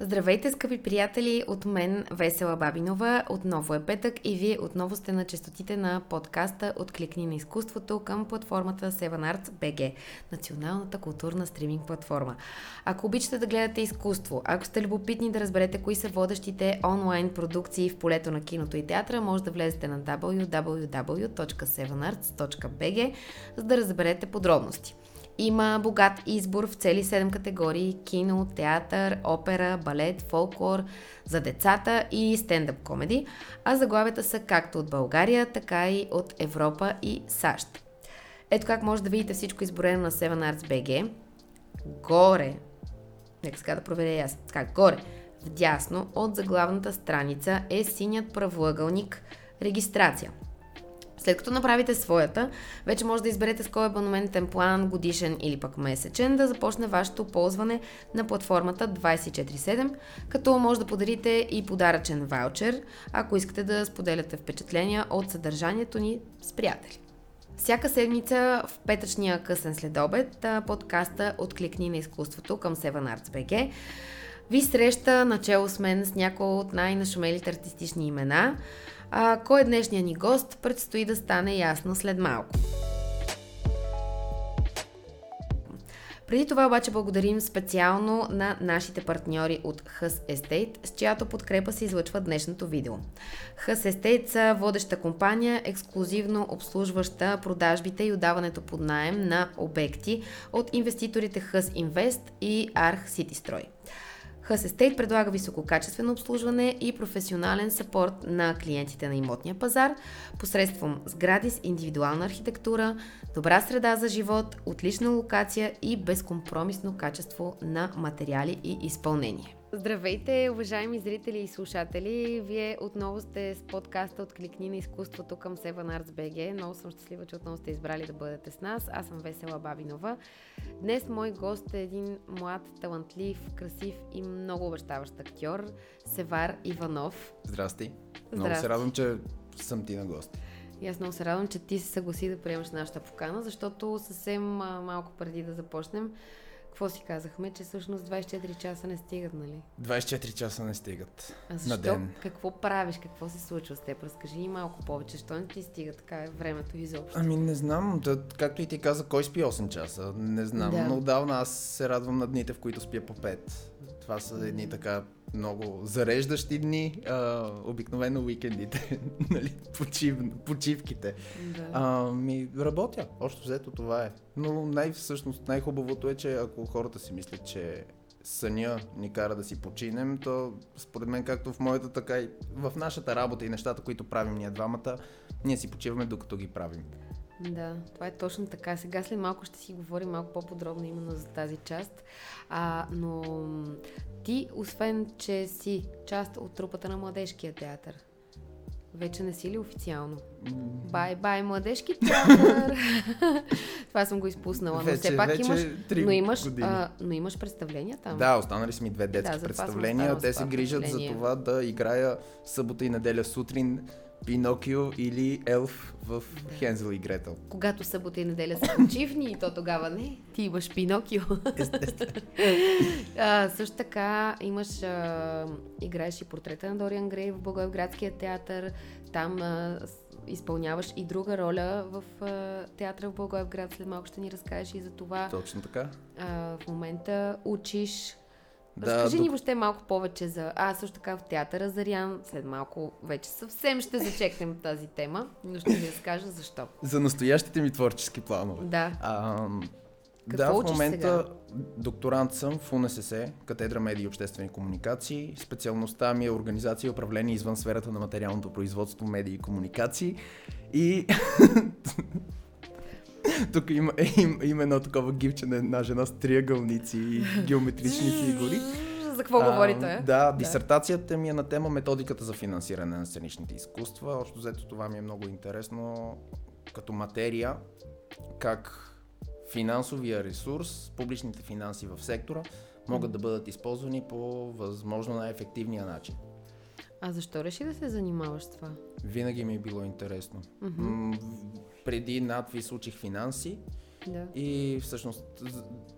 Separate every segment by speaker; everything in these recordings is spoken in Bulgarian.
Speaker 1: Здравейте, скъпи приятели! От мен Весела Бабинова. Отново е петък и вие отново сте на частотите на подкаста Откликни на изкуството към платформата Seven Arts BG, националната културна стриминг платформа. Ако обичате да гледате изкуство, ако сте любопитни да разберете кои са водещите онлайн продукции в полето на киното и театра, може да влезете на www.7arts.bg, за да разберете подробности. Има богат избор в цели 7 категории кино, театър, опера, балет, фолклор, за децата и стендъп комеди, а заглавията са както от България, така и от Европа и САЩ. Ето как може да видите всичко изборено на 7 Arts BG. Горе, нека сега да проверя аз, така, горе, вдясно от заглавната страница е синият правоъгълник регистрация – след като направите своята, вече може да изберете с кой абонаментен план, годишен или пък месечен, да започне вашето ползване на платформата 24-7, като може да подарите и подаръчен ваучер, ако искате да споделяте впечатления от съдържанието ни с приятели. Всяка седмица в петъчния късен следобед подкаста Откликни на изкуството към Seven Arts BG ви среща начало с мен с някои от най-нашумелите артистични имена – а, кой е днешният ни гост, предстои да стане ясно след малко. Преди това обаче благодарим специално на нашите партньори от Hus Estate, с чиято подкрепа се излъчва днешното видео. Hus Estate са водеща компания, ексклюзивно обслужваща продажбите и отдаването под найем на обекти от инвеститорите Hus Invest и Arch City Строй. Hus Estate предлага висококачествено обслужване и професионален сапорт на клиентите на имотния пазар посредством сгради с индивидуална архитектура, добра среда за живот, отлична локация и безкомпромисно качество на материали и изпълнение. Здравейте, уважаеми зрители и слушатели! Вие отново сте с подкаста от Кликни на изкуството към Seven Arts BG. Много съм щастлива, че отново сте избрали да бъдете с нас. Аз съм Весела Бабинова. Днес мой гост е един млад, талантлив, красив и много обещаващ актьор Севар Иванов.
Speaker 2: Здрасти! Здрасти. Много се радвам, че съм ти на гост.
Speaker 1: И аз много се радвам, че ти се съгласи да приемаш нашата покана, защото съвсем малко преди да започнем, какво си казахме, че всъщност 24 часа не стигат, нали?
Speaker 2: 24 часа не стигат
Speaker 1: а защо? на ден. Какво правиш? Какво се случва с теб? Разкажи ни малко повече. Що не ти стига така времето изобщо?
Speaker 2: Ами не знам. Да, както и ти каза, кой спи 8 часа? Не знам. Да. Но отдавна аз се радвам на дните, в които спя по 5. Това са едни така много зареждащи дни, а, обикновено уикендите, нали, почив, почивките. Да. А, ми работя, още взето това е. Но най- всъщност най-хубавото е, че ако хората си мислят, че съня ни кара да си починем, то според мен както в моята, така и в нашата работа и нещата, които правим ние двамата, ние си почиваме докато ги правим.
Speaker 1: Да, това е точно така. Сега след малко ще си говорим малко по-подробно именно за тази част. А, но ти, освен, че си част от трупата на Младежкия театър, вече не си ли официално? Бай-бай, младежки театър! Това съм го изпуснала, но все пак имаш, но имаш, а, но имаш представления там.
Speaker 2: Да, останали са ми две детски да, представления. Те се грижат за това да играя събота и неделя сутрин Пинокио или Елф в Хензел и Гретел.
Speaker 1: Когато събота и неделя са почивни, то тогава не, ти имаш Пинокио. а, също така имаш, а, играеш и портрета на Дориан Грей в Благоевградския театър, там а, изпълняваш и друга роля в а, театъра в Благоевград, след малко ще ни разкажеш и за това.
Speaker 2: Точно така.
Speaker 1: А, в момента учиш да, Разкажи док... ни въобще малко повече за... А, също така в театъра Зарян. След малко вече съвсем ще зачекнем тази тема, но ще ви разкажа защо.
Speaker 2: За настоящите ми творчески планове.
Speaker 1: Да.
Speaker 2: А, да, в момента сега? докторант съм в УНСС, катедра медии и обществени комуникации. Специалността ми е организация и управление извън сферата на материалното производство, медии и комуникации. И Тук има, има, има едно такова гифче на една жена с триъгълници и геометрични фигури.
Speaker 1: За какво говори той?
Speaker 2: Да, дисертацията ми е на тема методиката за финансиране на сценичните изкуства. Общо взето това ми е много интересно като материя, как финансовия ресурс, публичните финанси в сектора могат да бъдат използвани по възможно най-ефективния начин.
Speaker 1: А защо реши да се занимаваш с това?
Speaker 2: Винаги ми е било интересно. Mm-hmm. преди надвис учих финанси
Speaker 1: Да.
Speaker 2: И всъщност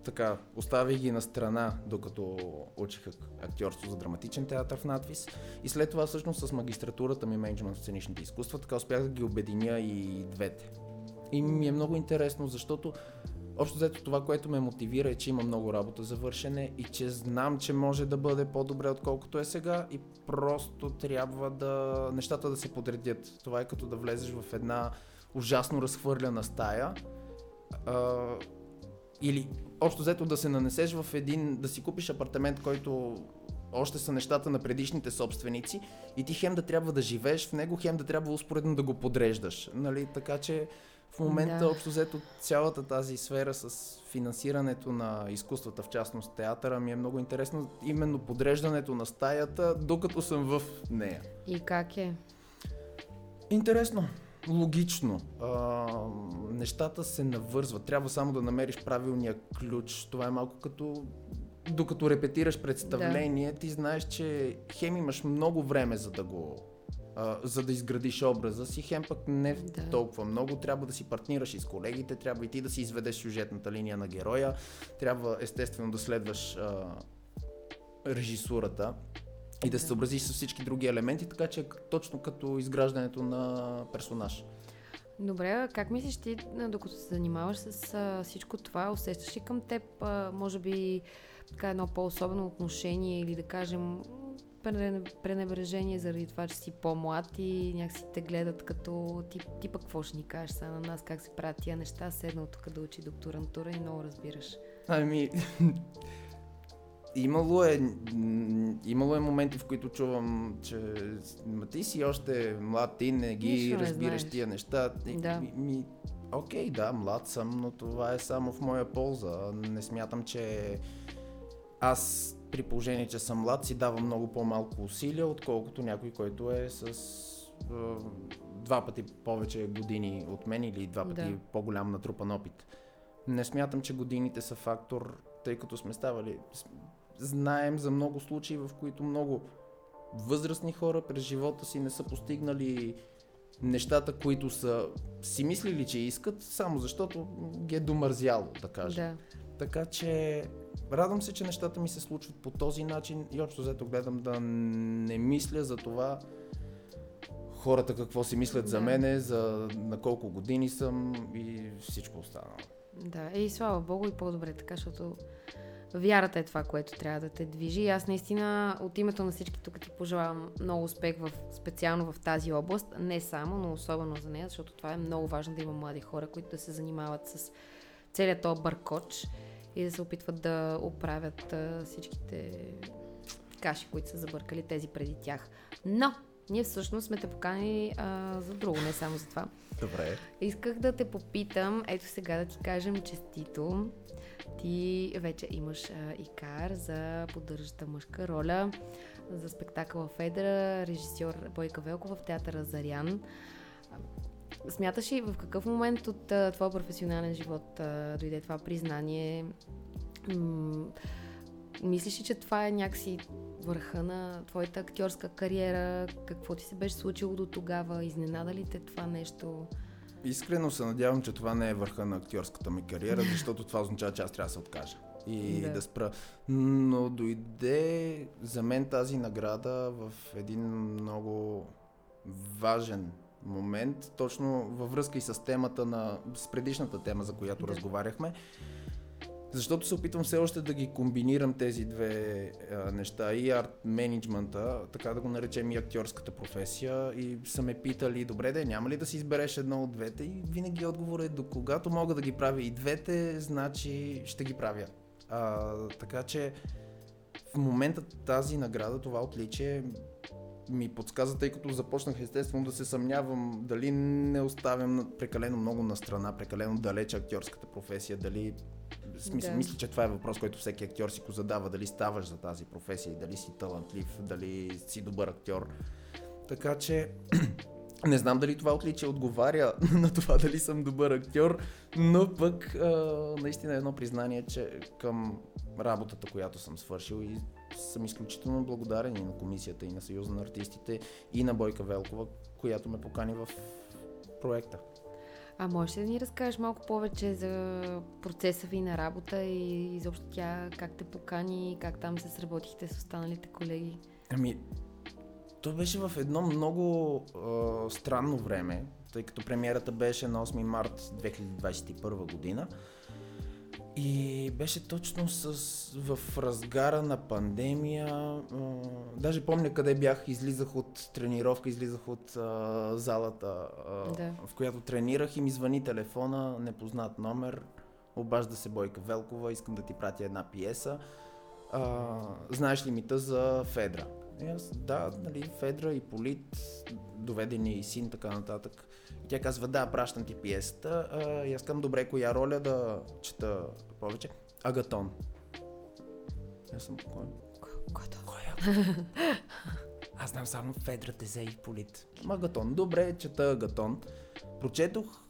Speaker 2: така, оставих ги на страна, докато учих актьорство за драматичен театър в надвис. И след това всъщност с магистратурата ми менеджмент в сценичните изкуства, така успях да ги обединя и двете. И ми е много интересно, защото Общо взето това, което ме мотивира е, че има много работа за вършене и че знам, че може да бъде по-добре отколкото е сега и просто трябва да нещата да се подредят. Това е като да влезеш в една ужасно разхвърляна стая а, или общо взето да се нанесеш в един, да си купиш апартамент, който още са нещата на предишните собственици и ти хем да трябва да живееш в него, хем да трябва успоредно да го подреждаш. Нали? Така че в момента, да. общо взето, цялата тази сфера с финансирането на изкуствата, в частност театъра, ми е много интересно. Именно подреждането на стаята, докато съм в нея.
Speaker 1: И как е?
Speaker 2: Интересно. Логично. А, нещата се навързват. Трябва само да намериш правилния ключ. Това е малко като докато репетираш представление, да. ти знаеш, че хем имаш много време за да го а, за да изградиш образа си, хем пък не да. толкова много. Трябва да си партнираш и с колегите, трябва и ти да си изведеш сюжетната линия на героя, трябва естествено да следваш а, режисурата и да се съобразиш с всички други елементи, така че точно като изграждането на персонаж.
Speaker 1: Добре, как мислиш ти, докато се занимаваш с а, всичко това, усещаш ли към теб, а, може би, така едно по-особено отношение или да кажем пренебрежение заради това, че си по-млад и някакси те гледат като ти, ти пък какво ще ни кажеш сега на нас, как се правят тия неща, седнал тук да учи докторантура и много разбираш.
Speaker 2: Ами, имало е, имало е моменти, в които чувам, че ма ти си още млад, ти не ги Нищо разбираш не тия неща.
Speaker 1: Да.
Speaker 2: Ми, ми, окей, да, млад съм, но това е само в моя полза. Не смятам, че аз при положение, че съм млад, си давам много по-малко усилия, отколкото някой, който е с е, два пъти повече години от мен или два пъти да. по-голям натрупан опит. Не смятам, че годините са фактор, тъй като сме ставали. Знаем за много случаи, в които много възрастни хора през живота си не са постигнали нещата, които са си мислили, че искат, само защото ги е домързяло, да кажем. Да. Така че радвам се, че нещата ми се случват по този начин и общо взето гледам да не мисля за това хората какво си мислят да. за мене, за на колко години съм и всичко останало.
Speaker 1: Да, и слава Богу и по-добре така, защото вярата е това, което трябва да те движи. И аз наистина от името на всички тук ти пожелавам много успех в, специално в тази област. Не само, но особено за нея, защото това е много важно да има млади хора, които да се занимават с целият този бъркоч и да се опитват да оправят а, всичките каши, които са забъркали тези преди тях. Но, ние всъщност сме те поканили а, за друго, не само за това.
Speaker 2: Добре.
Speaker 1: Исках да те попитам, ето сега да ти кажем честито. Ти вече имаш а, икар за поддържаща мъжка роля за спектакъла Федра, режисьор Бойка Велкова в театъра Зарян. Смяташ ли в какъв момент от а, твоя професионален живот а, дойде това признание? М- мислиш ли, че това е някакси върха на твоята актьорска кариера? Какво ти се беше случило до тогава? Изненада ли те това нещо?
Speaker 2: Искрено се надявам, че това не е върха на актьорската ми кариера, защото това означава, че аз трябва да се откажа и да. да спра. Но дойде за мен тази награда в един много важен момент, точно във връзка и с темата на, с предишната тема, за която да. разговаряхме. Защото се опитвам все още да ги комбинирам тези две а, неща, и арт менеджмента, така да го наречем и актьорската професия. И са ме питали, добре де, няма ли да си избереш едно от двете? И винаги отговор е, до когато мога да ги правя и двете, значи ще ги правя. А, така че в момента тази награда, това отличие ми подсказа, тъй като започнах естествено да се съмнявам дали не оставям прекалено много на страна, прекалено далече актьорската професия, дали смисъл, да. мисля, че това е въпрос, който всеки актьор си го задава, дали ставаш за тази професия, дали си талантлив, дали си добър актьор. Така че не знам дали това отличие отговаря на това дали съм добър актьор, но пък а, наистина е едно признание, че към работата, която съм свършил и съм изключително благодарен и на комисията, и на Съюза на артистите, и на Бойка Велкова, която ме покани в проекта.
Speaker 1: А можеш ли да ни разкажеш малко повече за процеса ви на работа и изобщо тя как те покани, как там се сработихте с останалите колеги?
Speaker 2: Ами, то беше в едно много а, странно време, тъй като премиерата беше на 8 март 2021 година. И беше точно с, в разгара на пандемия. Даже помня къде бях, излизах от тренировка, излизах от а, залата, а, да. в която тренирах и ми звъни телефона, непознат номер. Обажда се Бойка Велкова, искам да ти пратя една пиеса. А, знаеш ли мита за Федра? И аз, да, нали, Федра и Полит, доведени и син, така нататък. И тя казва, да, пращам ти пиесата. А, и аз казвам, добре, коя роля да чета повече? Агатон. Аз съм, кой?
Speaker 1: Кой
Speaker 2: Кой е? Аз знам само Федра, Тезе и Полит. Агатон. Добре, чета Агатон. Прочетох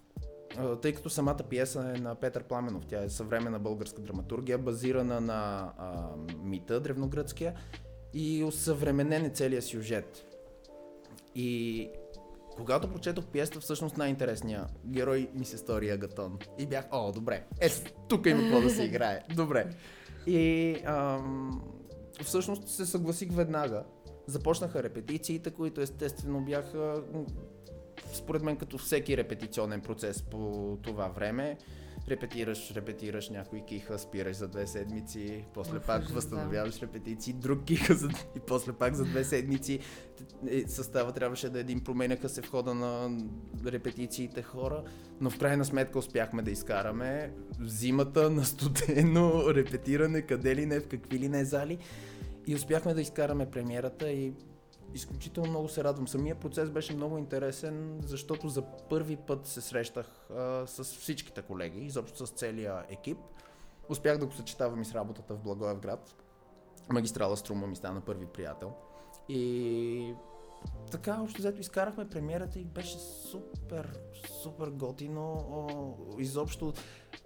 Speaker 2: тъй като самата пиеса е на Петър Пламенов, тя е съвременна българска драматургия, базирана на а, мита древногръцкия и усъвременен е целият сюжет. И когато прочетох пиеста, всъщност най-интересният герой ми се стори Агатон. И бях, о, добре, е, тук има какво да се играе. Добре. И ам, всъщност се съгласих веднага. Започнаха репетициите, които естествено бяха според мен като всеки репетиционен процес по това време репетираш, репетираш, някой киха, спираш за две седмици, после Оф, пак възстановяваш да. репетиции, друг киха за, и после пак за две седмици. Състава трябваше да един, променяха се в хода на репетициите хора, но в крайна сметка успяхме да изкараме зимата на студено репетиране, къде ли не, в какви ли не зали. И успяхме да изкараме премиерата и изключително много се радвам. Самия процес беше много интересен, защото за първи път се срещах а, с всичките колеги, изобщо с целия екип. Успях да го съчетавам и с работата в Благоевград. Магистрала Струма ми стана първи приятел. И така, общо взето изкарахме премиерата и беше супер, супер готино. Изобщо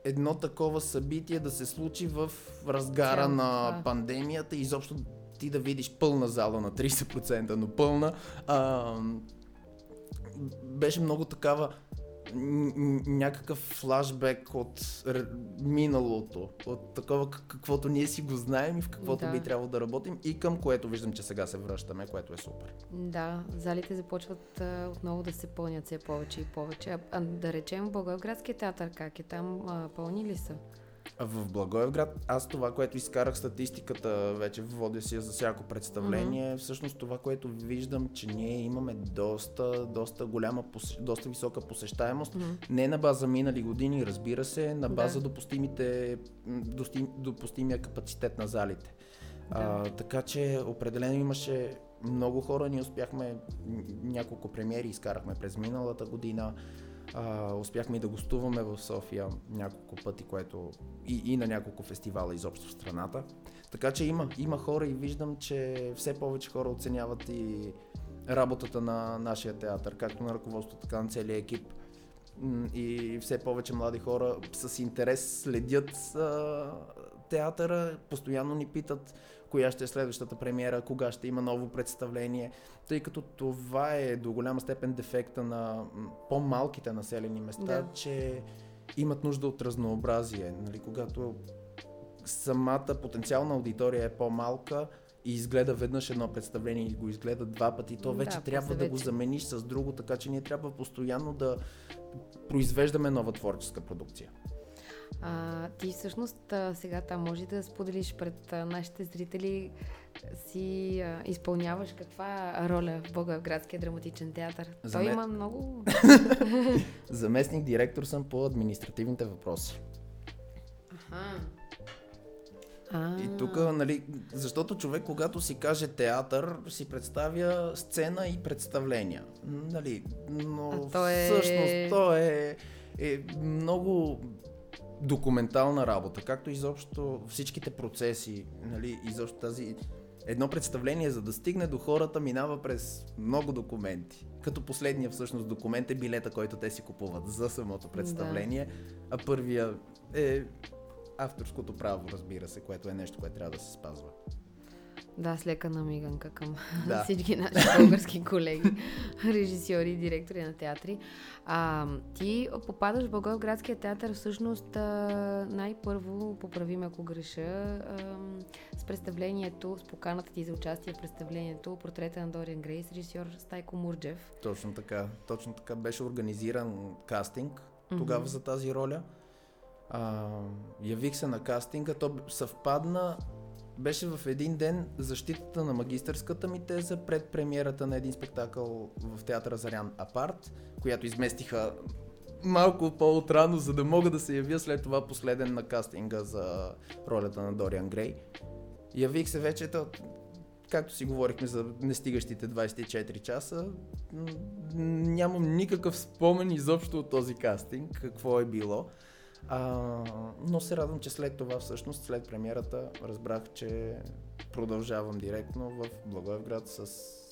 Speaker 2: едно такова събитие да се случи в разгара Цял, на да. пандемията, изобщо ти да видиш пълна зала на 30%, но пълна, а, беше много такава някакъв флашбек от миналото, от такова каквото ние си го знаем и в каквото да. би трябвало да работим и към което виждам, че сега се връщаме, което е супер.
Speaker 1: Да, залите започват а, отново да се пълнят все повече и повече. А, а да речем Благоевградския театър, как е там, а, пълни ли са?
Speaker 2: В Благоевград, аз това, което изкарах статистиката вече водя си за всяко представление, mm-hmm. всъщност това, което виждам, че ние имаме доста, доста голяма, доста висока посещаемост. Mm-hmm. Не на база минали години, разбира се, на база да. допустимите, достим, допустимия капацитет на залите. Да. А, така че определено имаше много хора, ние успяхме няколко премиери, изкарахме през миналата година. А, успяхме и да гостуваме в София няколко пъти, което и, и на няколко фестивала изобщо в страната. Така че има, има хора и виждам, че все повече хора оценяват и работата на нашия театър, както на ръководството, така на целия екип. И все повече млади хора с интерес следят а, театъра, постоянно ни питат коя ще е следващата премиера, кога ще има ново представление, тъй като това е до голяма степен дефекта на по-малките населени места, да. че имат нужда от разнообразие. Нали, когато самата потенциална аудитория е по-малка, и изгледа веднъж едно представление и го изгледа два пъти, то вече да, трябва да го замениш с друго, така че ние трябва постоянно да произвеждаме нова творческа продукция.
Speaker 1: А, ти всъщност а, сега там може да споделиш пред а, нашите зрители си а, изпълняваш каква роля в Богоевградския драматичен театър. Заме... Той има много...
Speaker 2: Заместник директор съм по административните въпроси.
Speaker 1: Аха.
Speaker 2: И тук, нали, защото човек, когато си каже театър, си представя сцена и представления. Нали, но а то е... всъщност то е, е много документална работа, както изобщо всичките процеси, нали, изобщо тази едно представление, за да стигне до хората, минава през много документи. Като последния всъщност документ е билета, който те си купуват за самото представление, да. а първия е авторското право, разбира се, което е нещо, което трябва да се спазва.
Speaker 1: Да, с лека намиганка към да. всички наши български колеги, режисьори и директори на театри. А, ти попадаш в Благоевградския театър всъщност най-първо, поправим ако греша, с представлението, с поканата ти за участие в представлението Портрета на Дориан Грейс, режисьор Стайко Мурджев.
Speaker 2: Точно така. Точно така беше организиран кастинг тогава mm-hmm. за тази роля. А, явих се на кастинга, то съвпадна беше в един ден защитата на магистърската ми теза пред премиерата на един спектакъл в театъра Зарян Апарт, която изместиха малко по-отрано, за да мога да се явя след това последен на кастинга за ролята на Дориан Грей. Явих се вече, то, както си говорихме за нестигащите 24 часа, нямам никакъв спомен изобщо от този кастинг, какво е било. А, но се радвам, че след това, всъщност, след премиерата, разбрах, че продължавам директно в Благоевград с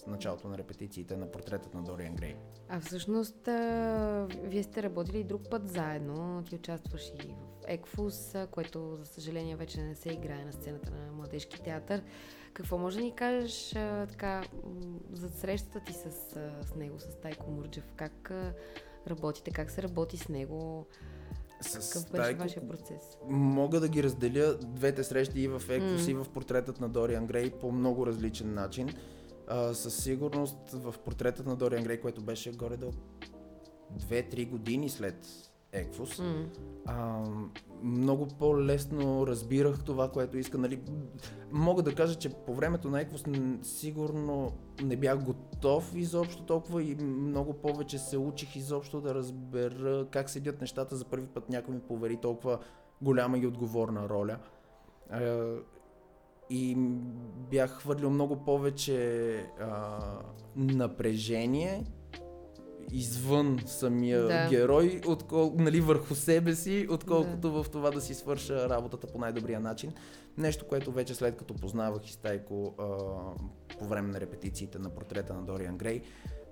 Speaker 2: началото на репетициите на портретът на Дориан Грей.
Speaker 1: А всъщност, а, вие сте работили друг път заедно. Ти участваш и в Екфус, което, за съжаление, вече не се играе на сцената на Младежки театър. Какво може да ни кажеш а, така, за срещата ти с, с него, с Тайко Мурджев? Как а, работите, как се работи с него? С Какъв беше Тайко, вашия процес?
Speaker 2: Мога да ги разделя двете срещи и в Еквус, mm. и в портретът на Дориан Грей по много различен начин. А, със сигурност в портретът на Дориан Грей, което беше горе до 2-3 години след Еквус, mm. а, много по-лесно разбирах това, което иска. Нали, мога да кажа, че по времето на Еквус сигурно не бях готов изобщо толкова и много повече се учих изобщо да разбера как седят нещата. За първи път някой ми повери толкова голяма и отговорна роля. И бях хвърлил много повече а, напрежение извън самия да. герой, откол, нали, върху себе си, отколкото да. в това да си свърша работата по най-добрия начин. Нещо, което вече след като познавах Стайко а, по време на репетициите на портрета на Дориан Грей,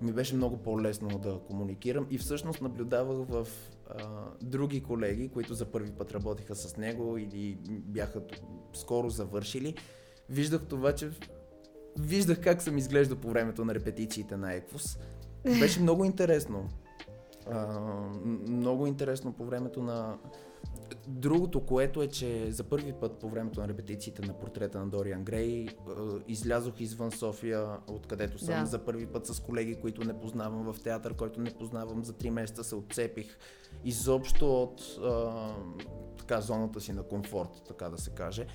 Speaker 2: ми беше много по-лесно да комуникирам и всъщност наблюдавах в а, други колеги, които за първи път работиха с него или бяха скоро завършили. Виждах това, че виждах как съм изглеждал по времето на репетициите на Еквус беше много интересно. А, много интересно по времето на... Другото, което е, че за първи път по времето на репетициите на портрета на Дориан Грей излязох извън София, откъдето съм да. за първи път с колеги, които не познавам в театър, който не познавам. За три месеца се отцепих изобщо от а, така, зоната си на комфорт, така да се каже.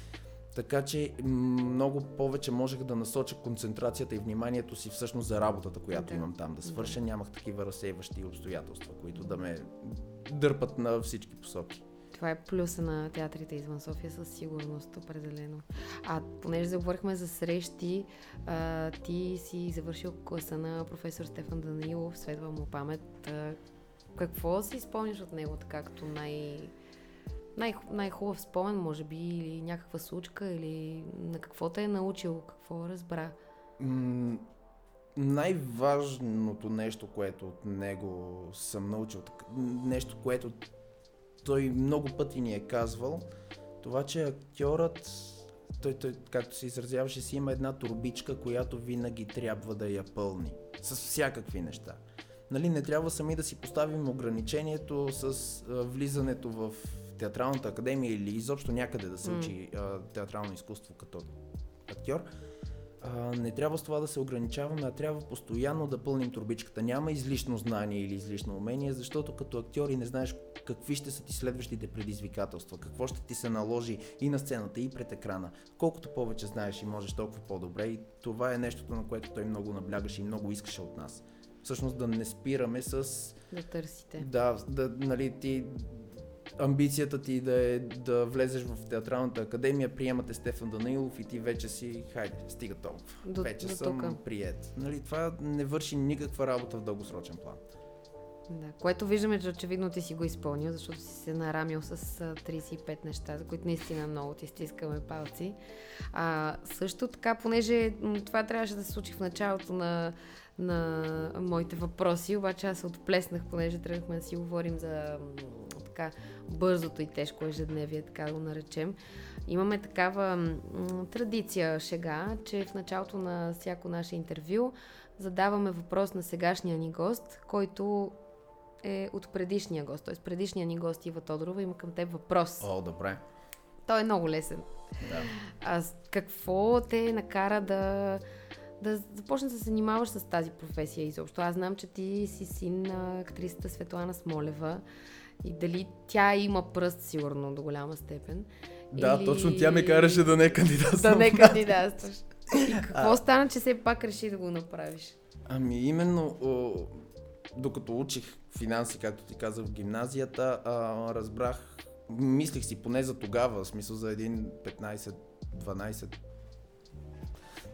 Speaker 2: Така че много повече можех да насоча концентрацията и вниманието си всъщност за работата, която да. имам там да свърша. Да. Нямах такива разсейващи обстоятелства, които да ме дърпат на всички посоки.
Speaker 1: Това е плюса на театрите извън София със сигурност, определено. А понеже заговорихме за срещи, а, ти си завършил класа на професор Стефан Данилов, светва му памет. А, какво си спомняш от него, така като най- най- най-хубав спомен, може би, или някаква случка, или на какво те е научил, какво разбра?
Speaker 2: М- най-важното нещо, което от него съм научил, нещо, което той много пъти ни е казвал, това, че актьорът, той, той както се изразяваше, си има една турбичка, която винаги трябва да я пълни. С всякакви неща. Нали, не трябва сами да си поставим ограничението с а, влизането в театралната академия или изобщо някъде да се mm. учи а, театрално изкуство като актьор, а, не трябва с това да се ограничаваме, а трябва постоянно да пълним турбичката. Няма излишно знание или излишно умение, защото като актьори не знаеш какви ще са ти следващите предизвикателства, какво ще ти се наложи и на сцената, и пред екрана. Колкото повече знаеш и можеш, толкова по-добре. И това е нещото, на което той много наблягаше и много искаше от нас. Всъщност да не спираме с...
Speaker 1: Да търсите.
Speaker 2: Да, да нали, ти амбицията ти да е да влезеш в театралната академия, приемате Стефан Данилов и ти вече си, хайде, стига толкова. До, вече до съм тука. прият. Нали, това не върши никаква работа в дългосрочен план.
Speaker 1: Да, което виждаме, че очевидно ти си го изпълнил, защото си се нарамил с 35 неща, за които наистина много ти стискаме палци. А, също така, понеже това трябваше да се случи в началото на, на моите въпроси, обаче аз се отплеснах, понеже тръгнахме да си говорим за така бързото и тежко ежедневие, така да го наречем. Имаме такава м- традиция, шега, че в началото на всяко наше интервю задаваме въпрос на сегашния ни гост, който е от предишния гост. Т.е. предишния ни гост Ива Тодорова има към теб въпрос.
Speaker 2: О, добре.
Speaker 1: Той е много лесен.
Speaker 2: Да.
Speaker 1: А какво те накара да, да започнеш да се занимаваш с тази професия изобщо? Аз знам, че ти си син на актрисата Светлана Смолева и дали тя има пръст, сигурно, до голяма степен.
Speaker 2: Да,
Speaker 1: Или...
Speaker 2: точно тя ме караше да не кандидатствам.
Speaker 1: Да не кандидатстваш. И какво а... стана, че все пак реши да го направиш?
Speaker 2: Ами именно, о, докато учих финанси, както ти казах в гимназията, а, разбрах, мислих си поне за тогава, в смисъл за един 15, 12,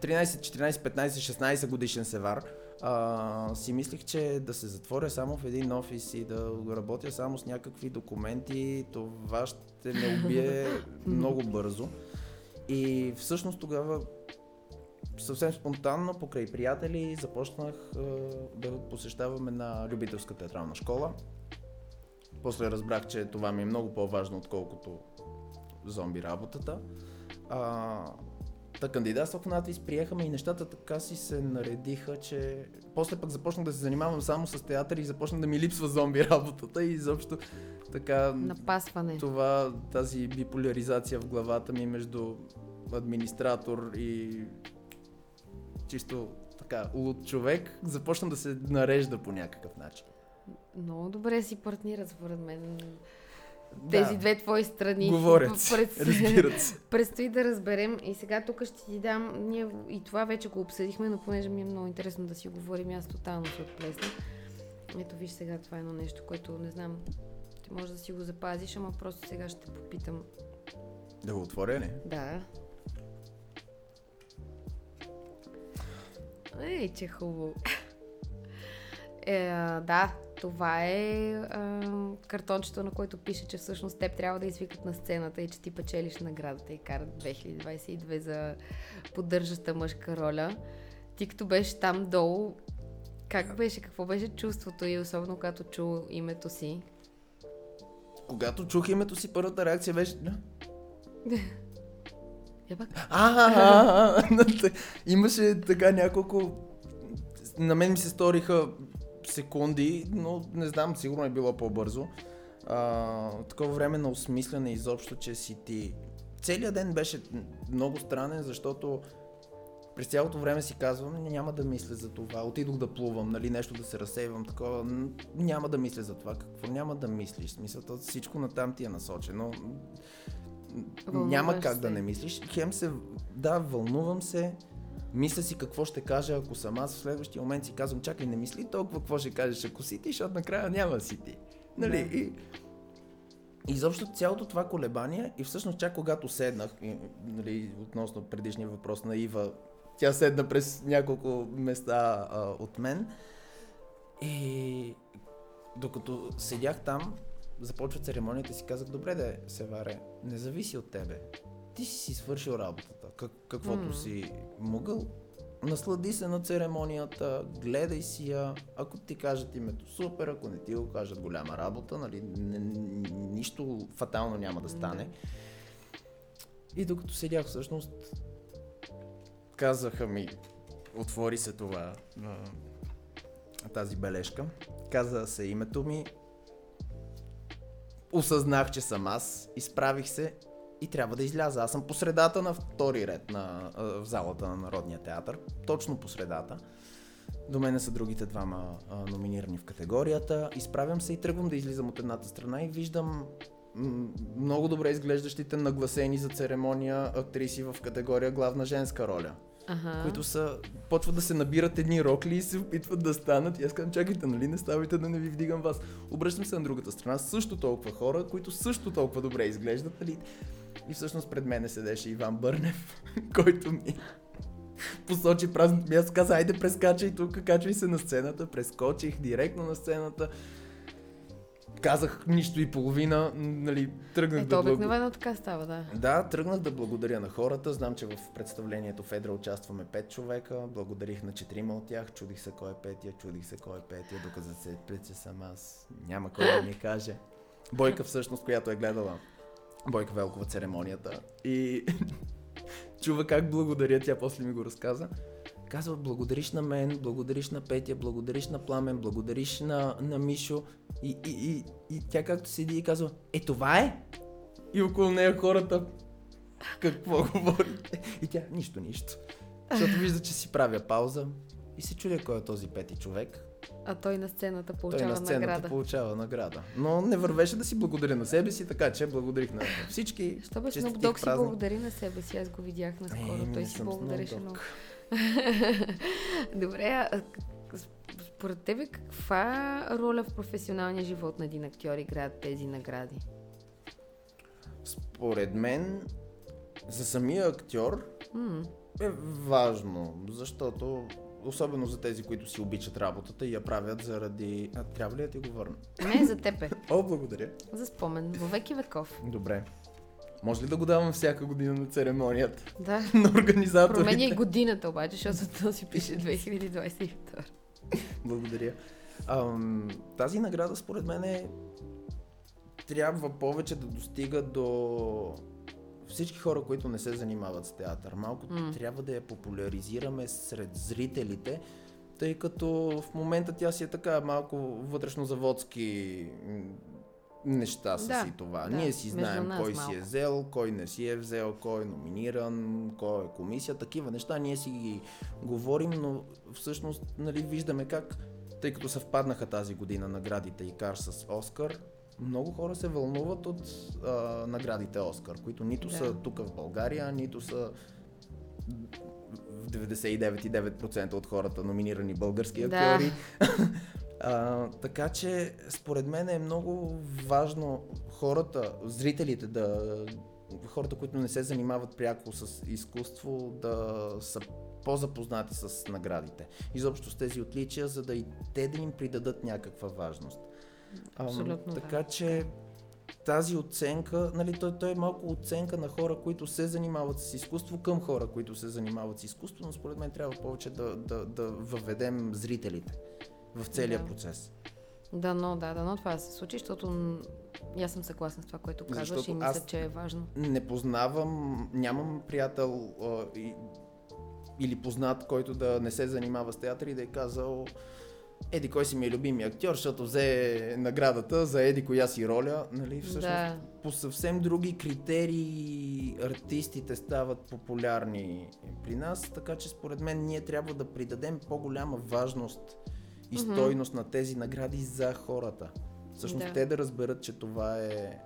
Speaker 2: 13, 14, 15, 16 годишен севар, а, си мислих, че да се затворя само в един офис и да работя само с някакви документи, това ще ме убие много бързо. И всъщност тогава съвсем спонтанно, покрай приятели, започнах а, да посещаваме на любителска театрална школа. После разбрах, че това ми е много по-важно, отколкото зомби работата. А, Та кандидатствах в надвис, приехаме и нещата така си се наредиха, че после пък започнах да се занимавам само с театър и започна да ми липсва зомби работата и изобщо така...
Speaker 1: Напасване.
Speaker 2: Това, тази биполяризация в главата ми между администратор и чисто така луд човек започна да се нарежда по някакъв начин.
Speaker 1: Много добре си партнират, според мен тези да. две твои страни.
Speaker 2: Говорят Пред... разбират се.
Speaker 1: Предстои да разберем и сега тук ще ти дам, ние и това вече го обсъдихме, но понеже ми е много интересно да си говорим, аз тотално се отплесна. Ето виж сега, това е едно нещо, което не знам, ти можеш да си го запазиш, ама просто сега ще попитам.
Speaker 2: Да го отворя ли?
Speaker 1: Да. Ей, че хубаво. Е, да, това е а, картончето, на което пише, че всъщност теб трябва да извикат на сцената и че ти печелиш наградата и карат 2022 за поддържаща мъжка роля. Ти като беше там долу, как беше, какво беше чувството и особено когато чу името си?
Speaker 2: Когато чух името си, първата реакция беше...
Speaker 1: А,
Speaker 2: имаше така няколко... На мен ми се сториха секунди, но не знам, сигурно е било по-бързо. А, такова време на осмислене изобщо, че си ти. Целият ден беше много странен, защото през цялото време си казвам, няма да мисля за това. Отидох да плувам, нали, нещо да се разсейвам, такова. Няма да мисля за това. Какво няма да мислиш? Смисълта, всичко на там ти е насочено. Вълнуваш няма как се. да не мислиш. Хем се, да, вълнувам се, мисля си какво ще кажа, ако съм аз в следващия момент си казвам, чакай, не мисли толкова какво ще кажеш, ако си ти, защото накрая няма си ти. Нали? Да. И, изобщо цялото това колебание и всъщност чак когато седнах, и, нали, относно предишния въпрос на Ива, тя седна през няколко места а, от мен и докато седях там, започва церемонията и си казах, добре да се варе, не зависи от тебе. Ти си си свършил работата как, каквото mm. си могъл. Наслади се на церемонията, гледай си я. Ако ти кажат името супер, ако не ти го кажат голяма работа, нали, не, нищо фатално няма да стане. И докато седях всъщност, казаха ми, отвори се това, тази бележка, каза се името ми, осъзнах, че съм аз, изправих се и трябва да изляза. Аз съм по средата на втори ред на, в залата на Народния театър, точно по средата. До мене са другите двама номинирани в категорията. Изправям се и тръгвам да излизам от едната страна и виждам много добре изглеждащите нагласени за церемония актриси в категория главна женска роля.
Speaker 1: Ага.
Speaker 2: които са, почват да се набират едни рокли и се опитват да станат. И аз казвам, чакайте, нали не ставайте да не ви вдигам вас. Обръщам се на другата страна, също толкова хора, които също толкова добре изглеждат. Нали? И всъщност пред мене седеше Иван Бърнев, който ми посочи празното място, каза, айде прескачай тук, качвай се на сцената, прескочих директно на сцената. Казах нищо и половина, нали, тръгнах
Speaker 1: Ето, да... обикновено благ... така става, да.
Speaker 2: Да, тръгнах да благодаря на хората. Знам, че в представлението в Едра участваме пет човека. Благодарих на четирима от тях. Чудих се кой е петия, чудих се кой е петия, докато се че съм аз. Няма кой да ми каже. Бойка всъщност, която е гледала Бойка Велкова церемонията и чува как благодаря, тя после ми го разказа. Казва, благодариш на мен, благодариш на Петя, благодариш на Пламен, благодариш на, на Мишо. И, и, и, и тя както седи и казва, е това е? И около нея хората, какво говорите? И тя, нищо, нищо. Защото вижда, че си правя пауза и се чудя кой е този пети човек.
Speaker 1: А той на сцената получава
Speaker 2: той на сцената
Speaker 1: награда.
Speaker 2: получава награда. Но не вървеше да си благодаря на себе си, така че благодарих на всички.
Speaker 1: Що бе Snoop Dogg си благодари на себе си? Аз го видях наскоро. Е, той си благодареше много. Добре, а според тебе каква роля в професионалния живот на един актьор играят тези награди?
Speaker 2: Според мен, за самия актьор mm. е важно, защото особено за тези, които си обичат работата и я правят заради... А, трябва ли да ти го върна?
Speaker 1: Не, за теб е.
Speaker 2: О, благодаря.
Speaker 1: За спомен. Във веки веков.
Speaker 2: Добре. Може ли да го давам всяка година на церемонията?
Speaker 1: Да.
Speaker 2: на организаторите.
Speaker 1: Променя и годината обаче, защото то си пише 2022.
Speaker 2: Благодаря. Ам, тази награда според мен е трябва повече да достига до всички хора, които не се занимават с театър. Малко mm. трябва да я популяризираме сред зрителите, тъй като в момента тя си е така малко вътрешно-заводски неща са да, си това. Да, Ние си знаем кой малко. си е взел, кой не си е взел, кой е номиниран, кой е комисия, такива неща ние си ги говорим, но всъщност нали, виждаме как, тъй като съвпаднаха тази година наградите ИКАР с Оскар, много хора се вълнуват от а, наградите Оскар, които нито да. са тук в България, нито са в 99,9% от хората номинирани български актьори. Да. а, така че, според мен е много важно хората, зрителите да хората, които не се занимават пряко с изкуство, да са по-запознати с наградите. Изобщо с тези отличия, за да и те да им придадат някаква важност.
Speaker 1: Абсолютно.
Speaker 2: А, така да. че тази оценка, нали, той, той е малко оценка на хора, които се занимават с изкуство към хора, които се занимават с изкуство, но според мен трябва повече да, да, да въведем зрителите в целия да. процес.
Speaker 1: Да, но, да, да, но това се случи, защото аз съм съгласна с това, което казваш Защото и мисля, че е важно.
Speaker 2: Не познавам, нямам приятел а, и, или познат, който да не се занимава с театър и да е казал Еди кой си ми е любими актьор, защото взе наградата за Еди коя си роля. Нали? Всъщност, да. по съвсем други критерии артистите стават популярни при нас, така че според мен ние трябва да придадем по-голяма важност и mm-hmm. стойност на тези награди за хората. Всъщност да. те да разберат, че това е,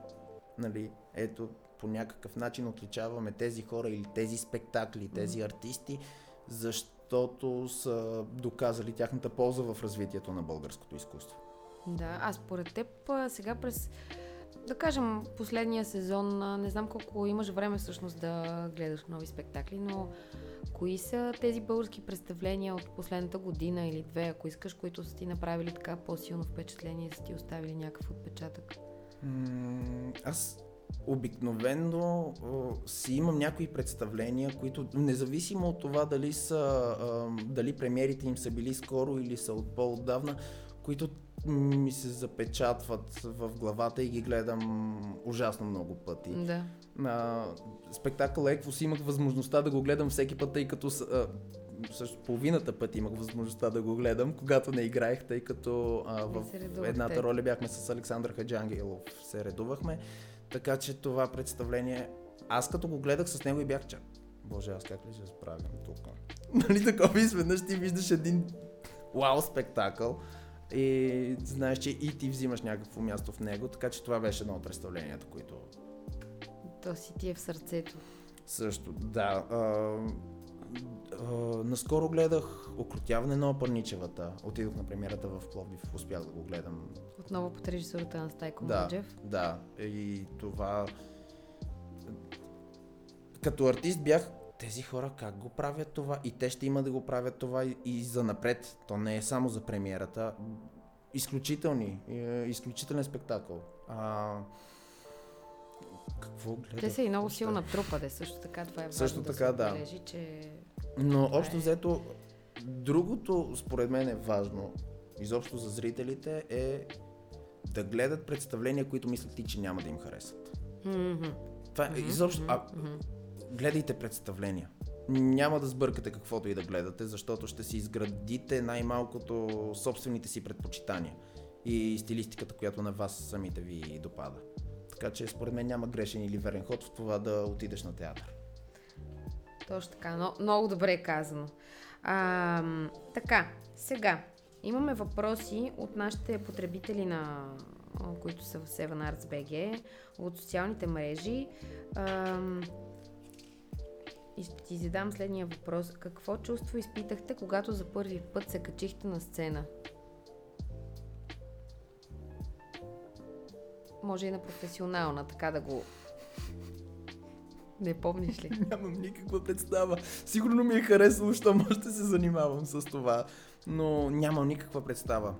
Speaker 2: нали, ето, по някакъв начин отличаваме тези хора или тези спектакли, тези mm-hmm. артисти, защото са доказали тяхната полза в развитието на българското изкуство.
Speaker 1: Да, а според теб сега през, да кажем, последния сезон, не знам колко имаш време всъщност да гледаш нови спектакли, но кои са тези български представления от последната година или две, ако искаш, които са ти направили така по-силно впечатление са ти оставили някакъв отпечатък?
Speaker 2: аз обикновено си имам някои представления, които независимо от това дали са, дали премиерите им са били скоро или са от по-отдавна, които ми се запечатват в главата и ги гледам ужасно много пъти.
Speaker 1: Да.
Speaker 2: На спектакъл Еквус имах възможността да го гледам всеки път, тъй като а, също половината път имах възможността да го гледам, когато не играех, тъй като а, в едната роля бяхме с Александър Хаджангелов, се редувахме. Така че това представление, аз като го гледах с него и бях че, боже, аз как ли се справям тук? нали такова изведнъж ти виждаш един вау спектакъл и знаеш, че и ти взимаш някакво място в него, така че това беше едно от представленията, които...
Speaker 1: То си ти е в сърцето.
Speaker 2: Също, да. А, а, наскоро гледах Окрутяване на Опърничевата. Отидох на премиерата в Пловдив, успях да го гледам
Speaker 1: отново под режисурата на Стайко
Speaker 2: да,
Speaker 1: Маджев.
Speaker 2: Да, и това... Като артист бях тези хора как го правят това и те ще има да го правят това и, и за напред. То не е само за премиерата. Изключителни, е, изключителен спектакъл. А, какво гледах?
Speaker 1: Те са и много силна трупа, да също така това е важно
Speaker 2: също
Speaker 1: да
Speaker 2: така,
Speaker 1: се
Speaker 2: да.
Speaker 1: Бележи, че...
Speaker 2: Но общо е... взето, другото според мен е важно, изобщо за зрителите, е да гледат представления, които мислят ли, че няма да им харесат.
Speaker 1: Mm-hmm.
Speaker 2: Това mm-hmm. изобщо... А, гледайте представления. Няма да сбъркате каквото и да гледате, защото ще си изградите най-малкото собствените си предпочитания и стилистиката, която на вас самите ви допада. Така че според мен няма грешен или верен ход в това да отидеш на театър.
Speaker 1: Точно така, но, много добре е казано. А, така, сега, имаме въпроси от нашите потребители, на, които са в 7 Arts BG, от социалните мрежи. А, и ще ти задам следния въпрос. Какво чувство изпитахте, когато за първи път се качихте на сцена? Може и на професионална, така да го не помниш ли?
Speaker 2: Нямам никаква представа. Сигурно ми е харесало, що ще се занимавам с това, но нямам никаква представа.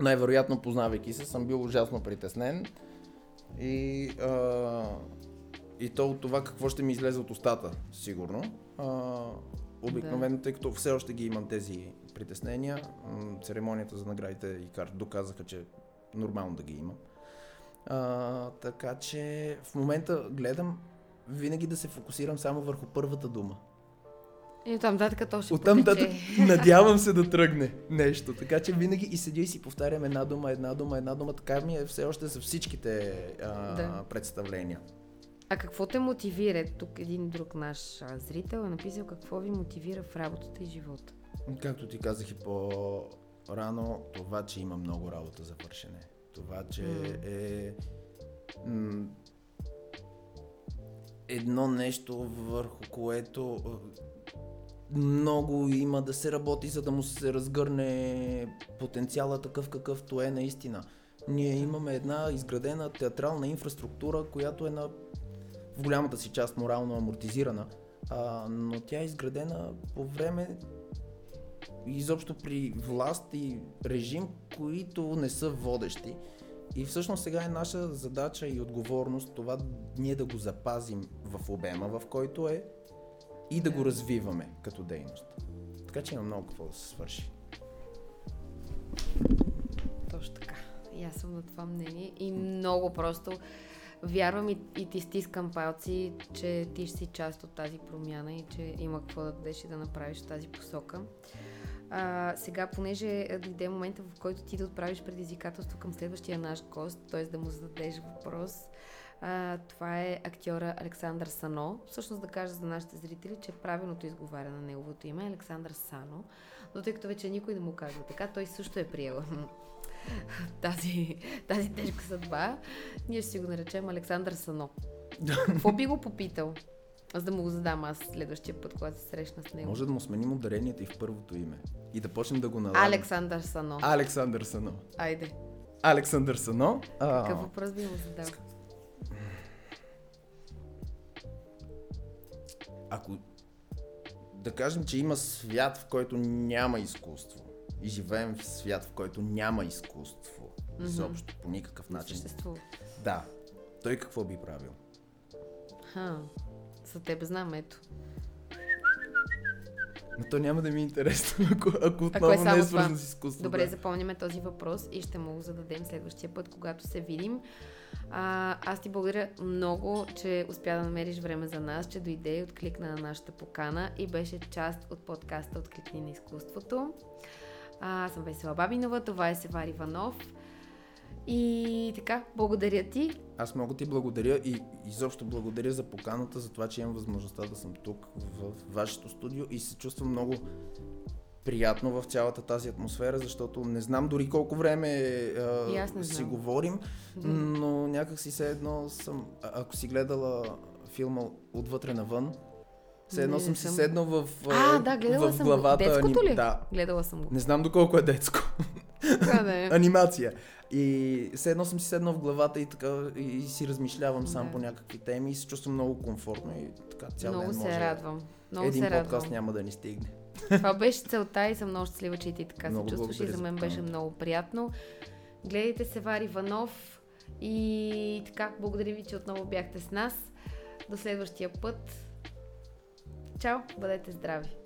Speaker 2: Най-вероятно, познавайки се, съм бил ужасно притеснен и, а, и то от това какво ще ми излезе от устата, сигурно. А, обикновено, да. тъй като все още ги имам тези притеснения, церемонията за наградите и карта доказаха, че нормално да ги имам. А, така че в момента гледам винаги да се фокусирам само върху първата дума.
Speaker 1: И оттам датък то ще
Speaker 2: Оттам датък надявам се да тръгне нещо. Така че винаги и седя и си повтарям една дума, една дума, една дума. Така ми е все още за всичките а, да. представления.
Speaker 1: А какво те мотивира? Тук един друг наш зрител е написал какво ви мотивира в работата и живота.
Speaker 2: Както ти казах и по-рано, това, че има много работа за вършене. Това, че mm. е м- едно нещо, върху което много има да се работи, за да му се разгърне потенциала такъв какъвто е наистина. Ние имаме една изградена театрална инфраструктура, която е на в голямата си част морално амортизирана, а, но тя е изградена по време изобщо при власт и режим, които не са водещи. И всъщност сега е наша задача и отговорност това ние да го запазим в обема, в който е и да го развиваме като дейност. Така че има много какво да се свърши.
Speaker 1: Точно така. И аз съм на това мнение и много просто вярвам и, и ти стискам палци, че ти ще си част от тази промяна и че има какво да дадеш и да направиш тази посока. А, сега, понеже дойде момента, в който ти да отправиш предизвикателство към следващия наш гост, т.е. да му зададеш въпрос, а, това е актьора Александър Сано. Всъщност да кажа за нашите зрители, че правилното изговаря на неговото име е Александър Сано, но тъй като вече никой не му казва така, той също е приел тази, тази тежка съдба. Ние ще си го наречем Александър Сано. Какво би го попитал? За да му го задам аз следващия път, когато се срещна с него.
Speaker 2: Може да му сменим ударението и в първото име. И да почнем да го налагаме.
Speaker 1: Александър Сано.
Speaker 2: Александър Сано.
Speaker 1: Айде.
Speaker 2: Александър Сано.
Speaker 1: А... Какъв въпрос би му задал?
Speaker 2: Ако да кажем, че има свят, в който няма изкуство и живеем в свят, в който няма изкуство, mm-hmm. изобщо по никакъв начин.
Speaker 1: Съществува.
Speaker 2: Да. Той какво би правил?
Speaker 1: Ха. За теб знам, ето.
Speaker 2: Но то няма да ми е интересно, ако, ако отново ако е не е свързано с изкуство.
Speaker 1: Добре, да. запомняме този въпрос и ще му го зададем следващия път, когато се видим. А, аз ти благодаря много, че успя да намериш време за нас, че дойде и откликна на нашата покана и беше част от подкаста Откликни на изкуството. А, аз съм Весела Бабинова, това е Севар Иванов. И така, благодаря ти.
Speaker 2: Аз много ти благодаря и изобщо благодаря за поканата, за това, че имам възможността да съм тук в вашето студио и се чувствам много приятно в цялата тази атмосфера, защото не знам дори колко време а, си знам. говорим, но някак си все едно съм, ако си гледала филма Отвътре навън, все едно съм си седнал в,
Speaker 1: а, да, гледала в главата. Съм Детското ли?
Speaker 2: Да.
Speaker 1: Гледала съм го.
Speaker 2: Не знам доколко е детско.
Speaker 1: Да, да е.
Speaker 2: Анимация. И все едно съм си седнал в главата и така и си размишлявам да. сам по някакви теми и се чувствам много комфортно и така цял
Speaker 1: много
Speaker 2: ден
Speaker 1: може. се радвам. Много
Speaker 2: един
Speaker 1: се
Speaker 2: подкаст
Speaker 1: радвам.
Speaker 2: няма да ни стигне.
Speaker 1: Това беше целта и съм много щастлива, че и ти така много се чувстваш и за мен беше много приятно. Гледайте се Вари Иванов и така, благодаря ви, че отново бяхте с нас. До следващия път. Чао, бъдете здрави!